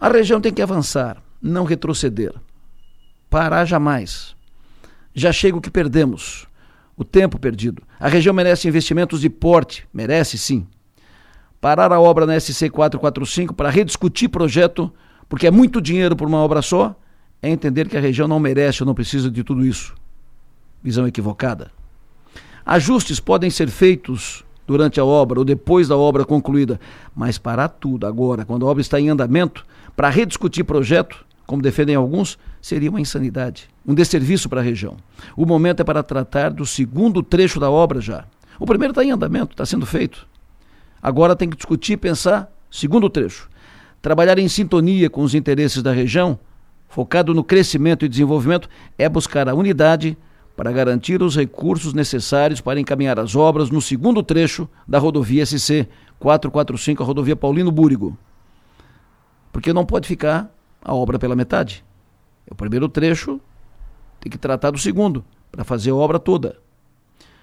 A região tem que avançar, não retroceder. Parar jamais. Já chega o que perdemos, o tempo perdido. A região merece investimentos de porte, merece sim. Parar a obra na SC 445 para rediscutir projeto, porque é muito dinheiro por uma obra só, é entender que a região não merece ou não precisa de tudo isso. Visão equivocada. Ajustes podem ser feitos durante a obra ou depois da obra concluída, mas parar tudo agora, quando a obra está em andamento, para rediscutir projeto, como defendem alguns, seria uma insanidade, um desserviço para a região. O momento é para tratar do segundo trecho da obra já. O primeiro está em andamento, está sendo feito. Agora tem que discutir e pensar segundo trecho. Trabalhar em sintonia com os interesses da região, focado no crescimento e desenvolvimento, é buscar a unidade para garantir os recursos necessários para encaminhar as obras no segundo trecho da rodovia SC 445, a rodovia Paulino Búrigo. Porque não pode ficar a obra pela metade. O primeiro trecho tem que tratar do segundo, para fazer a obra toda.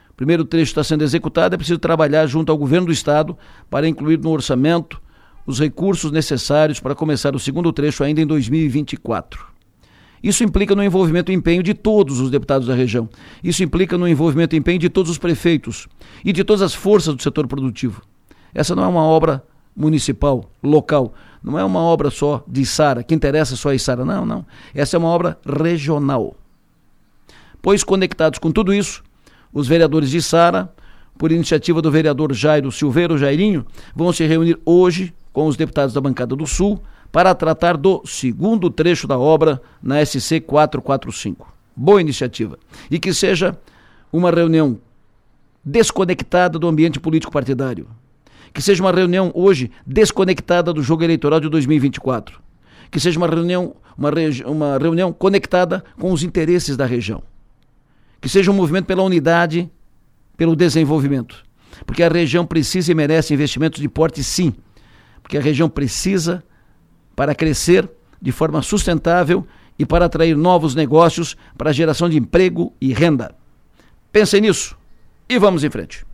O primeiro trecho está sendo executado, é preciso trabalhar junto ao governo do estado para incluir no orçamento os recursos necessários para começar o segundo trecho ainda em 2024. Isso implica no envolvimento e empenho de todos os deputados da região. Isso implica no envolvimento e empenho de todos os prefeitos e de todas as forças do setor produtivo. Essa não é uma obra municipal, local. Não é uma obra só de Sara, que interessa só a Sara. Não, não. Essa é uma obra regional. Pois conectados com tudo isso, os vereadores de Sara, por iniciativa do vereador Jairo Silveiro Jairinho, vão se reunir hoje com os deputados da bancada do Sul para tratar do segundo trecho da obra na SC 445. Boa iniciativa. E que seja uma reunião desconectada do ambiente político partidário que seja uma reunião hoje desconectada do jogo eleitoral de 2024. Que seja uma reunião, uma, uma reunião conectada com os interesses da região. Que seja um movimento pela unidade, pelo desenvolvimento. Porque a região precisa e merece investimentos de porte, sim. Porque a região precisa para crescer de forma sustentável e para atrair novos negócios para a geração de emprego e renda. Pensem nisso e vamos em frente.